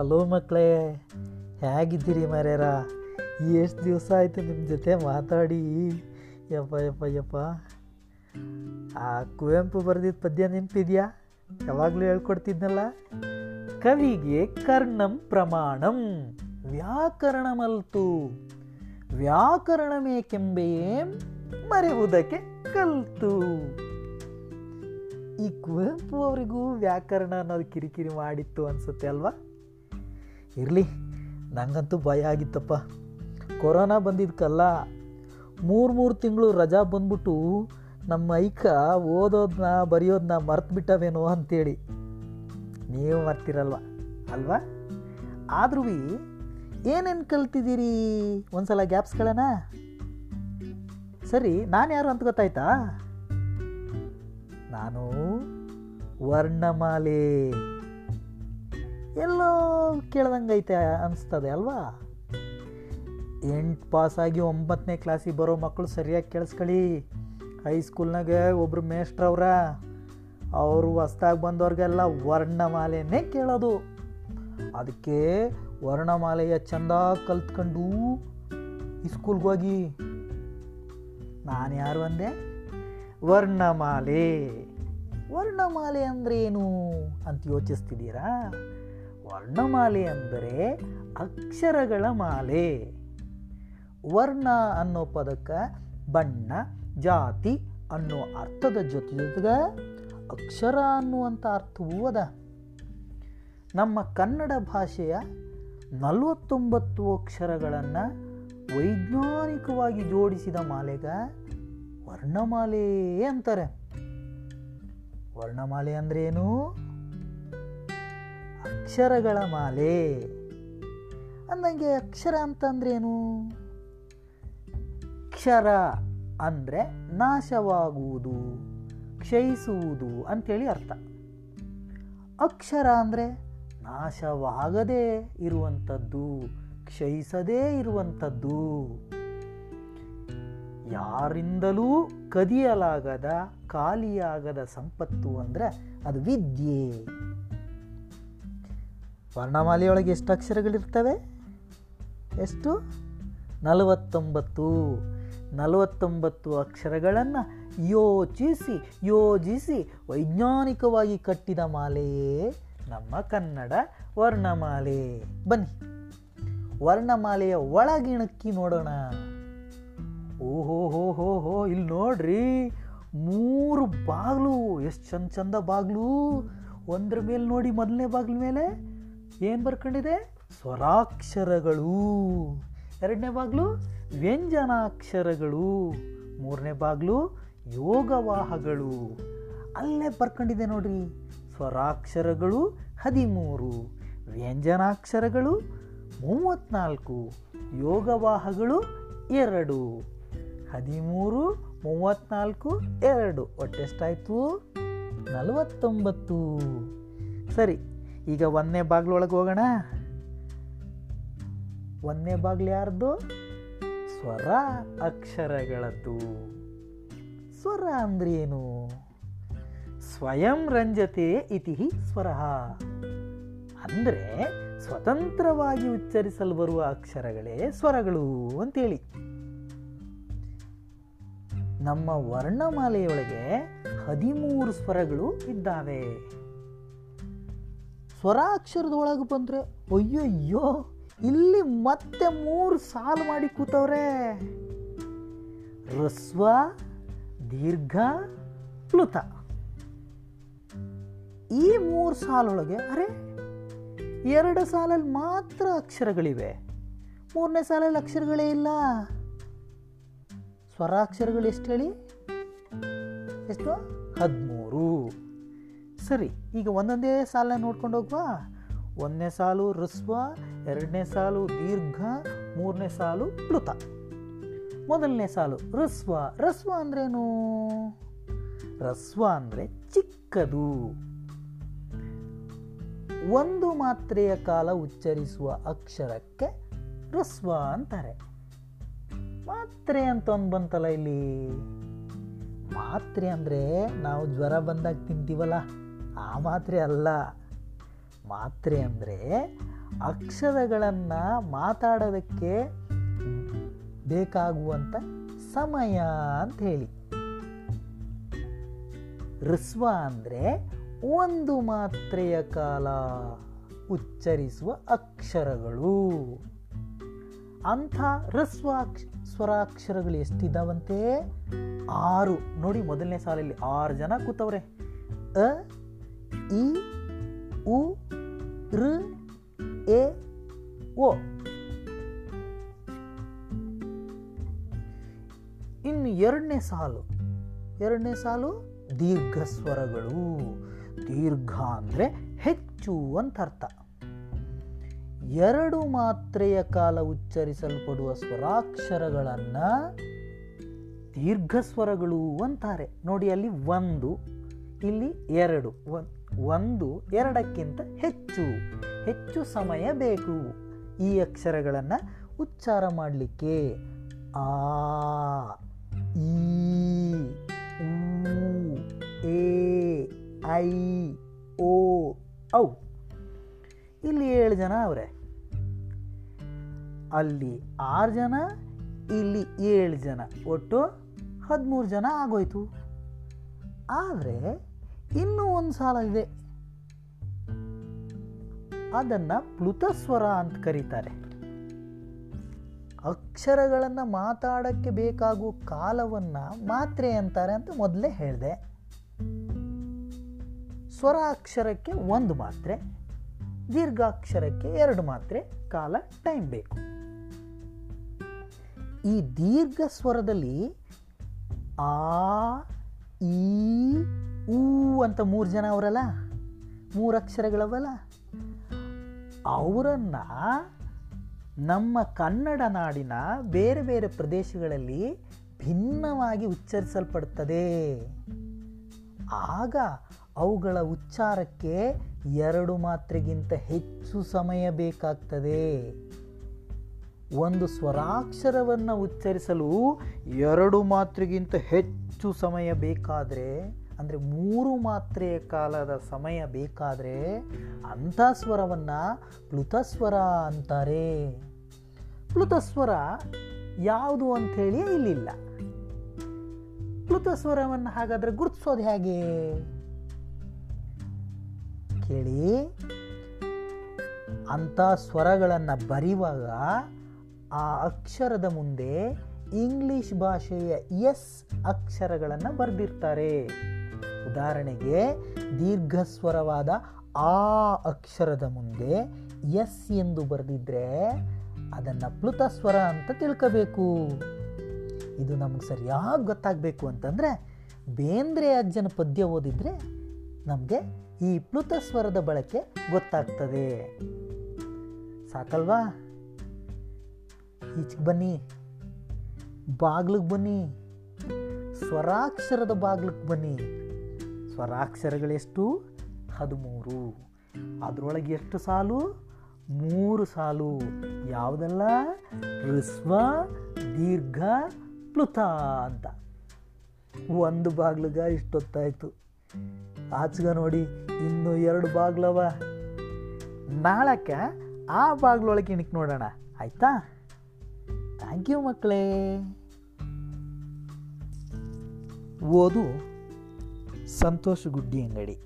Hello ಮಕ್ಕಳೇ, ಹೇಗಿದ್ದೀರಿ ಮರ್ಯಾರ? ಎಷ್ಟು ದಿವಸ ಆಯಿತು ನಿಮ್ಮ ಜೊತೆ ಮಾತಾಡಿ? ಯಪ್ಪ ಯಪ್ಪ ಯಪ್ಪ. ಆ ಕುವೆಂಪು ಬರೆದಿದ್ದ ಪದ್ಯ ನೆನಪಿದ್ಯಾ? ಯಾವಾಗಲೂ ಹೇಳ್ಕೊಡ್ತಿದ್ನಲ್ಲ? ಕವಿಗೆ ಕರ್ಣಂ ಪ್ರಮಾಣಂ ವ್ಯಾಕರಣಮಲ್ತು ವ್ಯಾಕರಣಮೇಕೆಂಬೆಯೇ ಮರೆಯುವುದಕ್ಕೆ ಕಲ್ತು. ಈ ಕುವೆಂಪು ಅವರಿಗೂ ವ್ಯಾಕರಣ ಅನ್ನೋದು ಕಿರಿಕಿರಿ ಮಾಡಿತ್ತು ಅನಿಸುತ್ತೆ ಅಲ್ವಾ? ಇರಲಿ. ನನಗಂತೂ ಭಯ ಆಗಿತ್ತಪ್ಪ. ಕೊರೋನಾ ಬಂದಿದ್ದಕ್ಕಲ್ಲ ಮೂರು ಮೂರು ತಿಂಗಳು ರಜಾ ಬಂದ್ಬಿಟ್ಟು ನಮ್ಮ ಐಕ ಓದೋದನ್ನ ಬರೆಯೋದನ್ನ ಮರ್ತು ಬಿಟ್ಟವೇನೋ ಅಂತೇಳಿ. ನೀವು ಮರ್ತಿರಲ್ವ? ಅಲ್ವಾ? ಆದ್ರೂ ಏನೇನು ಕಲ್ತಿದ್ದೀರಿ? ಒಂದ್ಸಲ ಗ್ಯಾಪ್ಸ್ಗಳನ್ನ ಸರಿ, ನಾನು ಯಾರು ಅಂತ ಗೊತ್ತಾಯ್ತಾ? ನಾನು ವರ್ಣಮಾಲೆ. ಎಲ್ಲೋ ಕೇಳ್ದಂಗೈತೆ ಅನಿಸ್ತದೆ ಅಲ್ವಾ? ಎಂಟು ಪಾಸಾಗಿ ಒಂಬತ್ತನೇ ಕ್ಲಾಸಿಗೆ ಬರೋ ಮಕ್ಕಳು ಸರಿಯಾಗಿ ಕೇಳಿಸ್ಕೊಳ್ಳಿ. ಹೈಸ್ಕೂಲ್ನಾಗ ಒಬ್ರು ಮೇಷ್ಟ್ರವ್ರ ಅವರು ಹೊಸ್ದಾಗಿ ಬಂದವ್ರಿಗೆಲ್ಲ ವರ್ಣಮಾಲೆನೇ ಕೇಳೋದು. ಅದಕ್ಕೆ ವರ್ಣಮಾಲೆಯ ಚಂದ ಕಲ್ತ್ಕೊಂಡು ಇಸ್ಕೂಲ್ಗೆ ಹೋಗಿ. ನಾನು ಯಾರು ಅಂದೆ? ವರ್ಣಮಾಲೆ. ವರ್ಣಮಾಲೆ ಅಂದ್ರೆ ಏನು ಅಂತ ಯೋಚಿಸ್ತಿದ್ದೀರಾ? ವರ್ಣಮಾಲೆ ಅಂದರೆ ಅಕ್ಷರಗಳ ಮಾಲೆ. ವರ್ಣ ಅನ್ನೋ ಪದಕ್ಕೆ ಬಣ್ಣ, ಜಾತಿ ಅನ್ನೋ ಅರ್ಥದ ಜೊತೆ ಜೊತೆಗೆ ಅಕ್ಷರ ಅನ್ನುವಂಥ ಅರ್ಥವೂ ಅದ. ನಮ್ಮ ಕನ್ನಡ ಭಾಷೆಯ ನಲವತ್ತೊಂಬತ್ತು ಅಕ್ಷರಗಳನ್ನು ವೈಜ್ಞಾನಿಕವಾಗಿ ಜೋಡಿಸಿದ ಮಾಲೆಗ ವರ್ಣಮಾಲೆ ಅಂತಾರೆ. ವರ್ಣಮಾಲೆ ಅಂದ್ರೇನು? ಅಕ್ಷರಗಳ ಮಾಲೆ. ಅಂದಂಗೆ ಅಕ್ಷರ ಅಂತಂದ್ರೇನು ಕ್ಷರ ಅಂದರೆ ನಾಶವಾಗುವುದು, ಕ್ಷಯಿಸುವುದು ಅಂತೇಳಿ ಅರ್ಥ. ಅಕ್ಷರ ಅಂದರೆ ನಾಶವಾಗದೇ ಇರುವಂಥದ್ದು, ಕ್ಷಯಿಸದೇ ಇರುವಂಥದ್ದು. ಯಾರಿಂದಲೂ ಕದಿಯಲಾಗದ, ಖಾಲಿಯಾಗದ ಸಂಪತ್ತು ಅಂದರೆ ಅದು ವಿದ್ಯೆ. ವರ್ಣಮಾಲೆಯೊಳಗೆ ಎಷ್ಟು ಅಕ್ಷರಗಳಿರ್ತವೆ? ಎಷ್ಟು? ನಲವತ್ತೊಂಬತ್ತು. ನಲವತ್ತೊಂಬತ್ತು ಅಕ್ಷರಗಳನ್ನು ಯೋಚಿಸಿ, ಯೋಜಿಸಿ ವೈಜ್ಞಾನಿಕವಾಗಿ ಕಟ್ಟಿದ ಮಾಲೆಯೇ ನಮ್ಮ ಕನ್ನಡ ವರ್ಣಮಾಲೆ. ಬನ್ನಿ. ವರ್ಣಮಾಲೆಯ ಒಳಗಿಣಕ್ಕಿ ನೋಡೋಣ. ಓಹೋ, ಹೋ ಹೋ ಹೋ ಇಲ್ಲಿ ನೋಡ್ರಿ. ಮೂರು ಬಾಗ್ಲು. ಎಷ್ಟು ಚಂದ ಚಂದ ಬಾಗ್ಲು. ಒಂದ್ರ ಮೇಲೆ ನೋಡಿ ಮೊದಲನೇ ಬಾಗ್ಲ ಮೇಲೆ. ಏನು ಬರ್ಕೊಂಡಿದೆ? ಸ್ವರಾಕ್ಷರಗಳು. ಎರಡನೇ ಬಾಗ್ಲು, ವ್ಯಂಜನಾಕ್ಷರಗಳು. ಮೂರನೇ ಬಾಗ್ಲು, ಯೋಗವಾಹಗಳು. ಅಲ್ಲೇ ಬರ್ಕೊಂಡಿದೆ ನೋಡ್ರಿ. ಸ್ವರಾಕ್ಷರಗಳು ಹದಿಮೂರು, ವ್ಯಂಜನಾಕ್ಷರಗಳು ಮೂವತ್ನಾಲ್ಕು, ಯೋಗವಾಹಗಳು ಎರಡು. ಹದಿಮೂರು, ಮೂವತ್ನಾಲ್ಕು, ಎರಡು. ಒಟ್ಟೆಷ್ಟಾಯಿತು ನಲವತ್ತೊಂಬತ್ತು. ಸರಿ ಈಗ ಒಂದನೇ ಬಾಗ್ಲೊಳಗೆ ಹೋಗೋಣ. ಒಂದನೇ ಬಾಗ್ಲು ಯಾರ್ದು? ಸ್ವರ ಅಕ್ಷರಗಳದ್ದು. ಸ್ವರ ಅಂದ್ರೆ ಏನು? ಸ್ವಯಂ ರಂಜತೆ ಇತಿ ಸ್ವರ. ಅಂದರೆ ಸ್ವತಂತ್ರವಾಗಿ ಉಚ್ಚರಿಸಲು ಬರುವ ಅಕ್ಷರಗಳೇ ಸ್ವರಗಳು ಅಂತೇಳಿ. ನಮ್ಮ ವರ್ಣಮಾಲೆಯೊಳಗೆ ಹದಿಮೂರು ಸ್ವರಗಳು ಇದ್ದಾವೆ. ಸ್ವರಾಕ್ಷರದೊಳಗೆ ಬಂದರೆ, ಅಯ್ಯಯ್ಯೋ, ಇಲ್ಲಿ ಮತ್ತೆ ಮೂರು ಸಾಲು ಮಾಡಿ ಕೂತವ್ರೆ. ರಸ್ವ, ದೀರ್ಘ, ಪ್ಲುತ. ಈ ಮೂರು ಸಾಲೊಳಗೆ, ಅರೆ, ಎರಡು ಸಾಲಲ್ಲಿ ಮಾತ್ರ ಅಕ್ಷರಗಳಿವೆ. ಮೂರನೇ ಸಾಲಲ್ಲಿ ಅಕ್ಷರಗಳೇ ಇಲ್ಲ. ಸ್ವರಾಕ್ಷರಗಳು ಎಷ್ಟು ಹೇಳಿ? ಎಷ್ಟು? ಹದಿಮೂರು. ಸರಿ, ಈಗ ಒಂದೊಂದೇ ಸಾಲನ್ನ ನೋಡ್ಕೊಂಡು ಹೋಗ್ವಾ. ಒಂದನೇ ಸಾಲು ಹೃಸ್ವ ಎರಡನೇ ಸಾಲು ದೀರ್ಘ, ಮೂರನೇ ಸಾಲು ಪ್ಲುತ ಮೊದಲನೇ ಸಾಲು ರಸ್ವ ರಸ್ವ ಅಂದ್ರೇನು? ಹೃಸ್ವ ಅಂದರೆ ಚಿಕ್ಕದು. ಒಂದು ಮಾತ್ರೆಯ ಕಾಲ ಉಚ್ಚರಿಸುವ ಅಕ್ಷರಕ್ಕೆ ರಸ್ವ ಅಂತಾರೆ. ಮಾತ್ರೆ ಅಂತ ಒಂದು ಬಂತಲ್ಲ ಇಲ್ಲಿ? ಮಾತ್ರೆ ಅಂದರೆ ನಾವು ಜ್ವರ ಬಂದಾಗ ತಿಂತೀವಲ್ಲ? ಆ ಮಾತ್ರೆ ಅಲ್ಲ. ಮಾತ್ರೆ ಅಂದರೆ ಅಕ್ಷರಗಳನ್ನು ಮಾತಾಡೋದಕ್ಕೆ ಬೇಕಾಗುವಂಥ ಸಮಯ ಅಂತ ಹೇಳಿ ಹೃಸ್ವ ಅಂದರೆ ಒಂದು ಮಾತ್ರೆಯ ಕಾಲ ಉಚ್ಚರಿಸುವ ಅಕ್ಷರಗಳು. ಅಂಥ ಹೃಸ್ವಾಕ್ಷ ಸ್ವರಾಕ್ಷರಗಳು ಎಷ್ಟಿದ್ದಾವಂತೆ ಆರು. ನೋಡಿ ಮೊದಲನೇ ಸಾಲಲ್ಲಿ ಆರು ಜನ ಕೂತವ್ರೆ. ಅ ಇ, ಉ ಋ ಎ ಓ ಇನ್ನು ಎರಡನೇ ಸಾಲು. ಎರಡನೇ ಸಾಲು ದೀರ್ಘ ಸ್ವರಗಳು. ದೀರ್ಘ ಅಂದರೆ ಹೆಚ್ಚು ಅಂತ ಅರ್ಥ. ಎರಡು ಮಾತ್ರೆಯ ಕಾಲ ಉಚ್ಚರಿಸಲ್ಪಡುವ ಸ್ವರಾಕ್ಷರಗಳನ್ನು ದೀರ್ಘ ಸ್ವರಗಳು ಅಂತಾರೆ. ನೋಡಿ ಅಲ್ಲಿ ಒಂದು, ಇಲ್ಲಿ ಎರಡು ಒನ್- ಒಂದು, ಎರಡಕ್ಕಿಂತ ಹೆಚ್ಚು. ಹೆಚ್ಚು ಸಮಯ ಬೇಕು. ಈ ಅಕ್ಷರಗಳನ್ನು ಉಚ್ಚಾರ ಮಾಡಲಿಕ್ಕೆ. ಆ, ಈ ಎ, ಐ, ಓ, ಔ. ಇಲ್ಲಿ ಏಳು ಜನ ಅವರೇ. ಅಲ್ಲಿ ಆರು ಜನ, ಇಲ್ಲಿ ಏಳು ಜನ. ಒಟ್ಟು ಹದಿಮೂರು ಜನ ಆಗೋಯ್ತು. ಆದರೆ ಇನ್ನೂ ಒಂದು ಸಾಲ ಇದೆ. ಅದನ್ನು ಪ್ಲುತಸ್ವರ ಅಂತ ಕರೀತಾರೆ. ಅಕ್ಷರಗಳನ್ನು ಮಾತಾಡೋಕ್ಕೆ ಬೇಕಾಗುವ ಕಾಲವನ್ನು ಮಾತ್ರೆ ಅಂತಾರೆ ಅಂತ ಮೊದಲೇ ಹೇಳಿದೆ. ಸ್ವರ ಅಕ್ಷರಕ್ಕೆ ಒಂದು ಮಾತ್ರೆ, ದೀರ್ಘಾಕ್ಷರಕ್ಕೆ ಎರಡು ಮಾತ್ರೆ, ಕಾಲ, ಟೈಮ್ ಬೇಕು. ಈ ದೀರ್ಘ ಸ್ವರದಲ್ಲಿ ಆ, ಈ ಊ ಅಂತ ಮೂರು ಜನ ಅವರಲ್ಲ? ಮೂರು ಅಕ್ಷರಗಳವಲ್ಲ? ಅವರನ್ನ ನಮ್ಮ ಕನ್ನಡ ನಾಡಿನ ಬೇರೆ ಬೇರೆ ಪ್ರದೇಶಗಳಲ್ಲಿ ಭಿನ್ನವಾಗಿ ಉಚ್ಚರಿಸಲ್ಪಡುತ್ತದೆ ಆಗ ಅವುಗಳ ಉಚ್ಚಾರಕ್ಕೆ ಎರಡು ಮಾತ್ರೆಗಿಂತ ಹೆಚ್ಚು ಸಮಯ ಬೇಕಾಗ್ತದೆ. ಒಂದು ಸ್ವರಾಕ್ಷರವನ್ನು ಉಚ್ಚರಿಸಲು ಎರಡು ಮಾತ್ರೆಗಿಂತ ಹೆಚ್ಚು ಸಮಯ ಬೇಕಾದರೆ ಅಂದರೆ ಮೂರು ಮಾತ್ರೆಯ ಕಾಲದ ಸಮಯ ಬೇಕಾದರೆ ಅಂಥ ಸ್ವರವನ್ನು ಪ್ಲುತಸ್ವರ ಅಂತಾರೆ. ಪ್ಲುತಸ್ವರ ಯಾವುದು ಅಂಥೇಳಿ ಇಲ್ಲಿಲ್ಲ. ಪ್ಲುತಸ್ವರವನ್ನು ಹಾಗಾದರೆ ಗುರುತಿಸೋದು ಹೇಗೆ? ಕೇಳಿ. ಅಂಥ ಸ್ವರಗಳನ್ನು ಬರೆಯುವಾಗ ಆ ಅಕ್ಷರದ ಮುಂದೆ ಇಂಗ್ಲಿಷ್ ಭಾಷೆಯ ಎಸ್ ಅಕ್ಷರಗಳನ್ನು ಬರೆದಿರ್ತಾರೆ. ಉದಾಹರಣೆಗೆ ದೀರ್ಘಸ್ವರವಾದ ಆ ಅಕ್ಷರದ ಮುಂದೆ ಎಸ್ ಎಂದು ಬರೆದಿದ್ರೆ ಅದನ್ನು ಪ್ಲುತ ಸ್ವರ ಅಂತ ತಿಳ್ಕೋಬೇಕು. ಇದು ನಮ್ಗೆ ಸರಿಯಾಗಿ ಗೊತ್ತಾಗಬೇಕು ಅಂತಂದರೆ ಬೇಂದ್ರೆ ಅಜ್ಜನ ಪದ್ಯ ಓದಿದ್ರೆ ನಮಗೆ ಈ ಪ್ಲುತ ಸ್ವರದ ಬಳಕೆ ಗೊತ್ತಾಗ್ತದೆ. ಸಾಕಲ್ವಾ? ಈಚೆಗೆ ಬನ್ನಿ. ಬಾಗ್ಲಿಗೆ ಬನ್ನಿ. ಸ್ವರಾಕ್ಷರದ ಬಾಗ್ಲಿಗೆ ಬನ್ನಿ. ಸ್ವರಾಕ್ಷರಗಳೆಷ್ಟು? ಹದಿಮೂರು. ಅದರೊಳಗೆ ಎಷ್ಟು ಸಾಲು? ಮೂರು ಸಾಲು. ಯಾವುದೆಲ್ಲ? ಋಸ್ವ, ದೀರ್ಘ, ಪ್ಲುತ ಅಂತ. ಒಂದು ಬಾಗ್ಲಿಗ ಇಷ್ಟೊತ್ತಾಯಿತು. ಆಚೆಗ ನೋಡಿ, ಇನ್ನು ಎರಡು ಬಾಗ್ಲವ. ನಾಳಕ್ಕೆ ಆ ಬಾಗ್ಲೊಳಗೆ ಇಣಕ್ ನೋಡೋಣ. ಆಯ್ತಾ? ಥ್ಯಾಂಕ್ ಯು ಮಕ್ಕಳೇ. ಓದು. ಸಂತೋಷ್ ಗುಡ್ಡಿ ಅಂಗಡಿ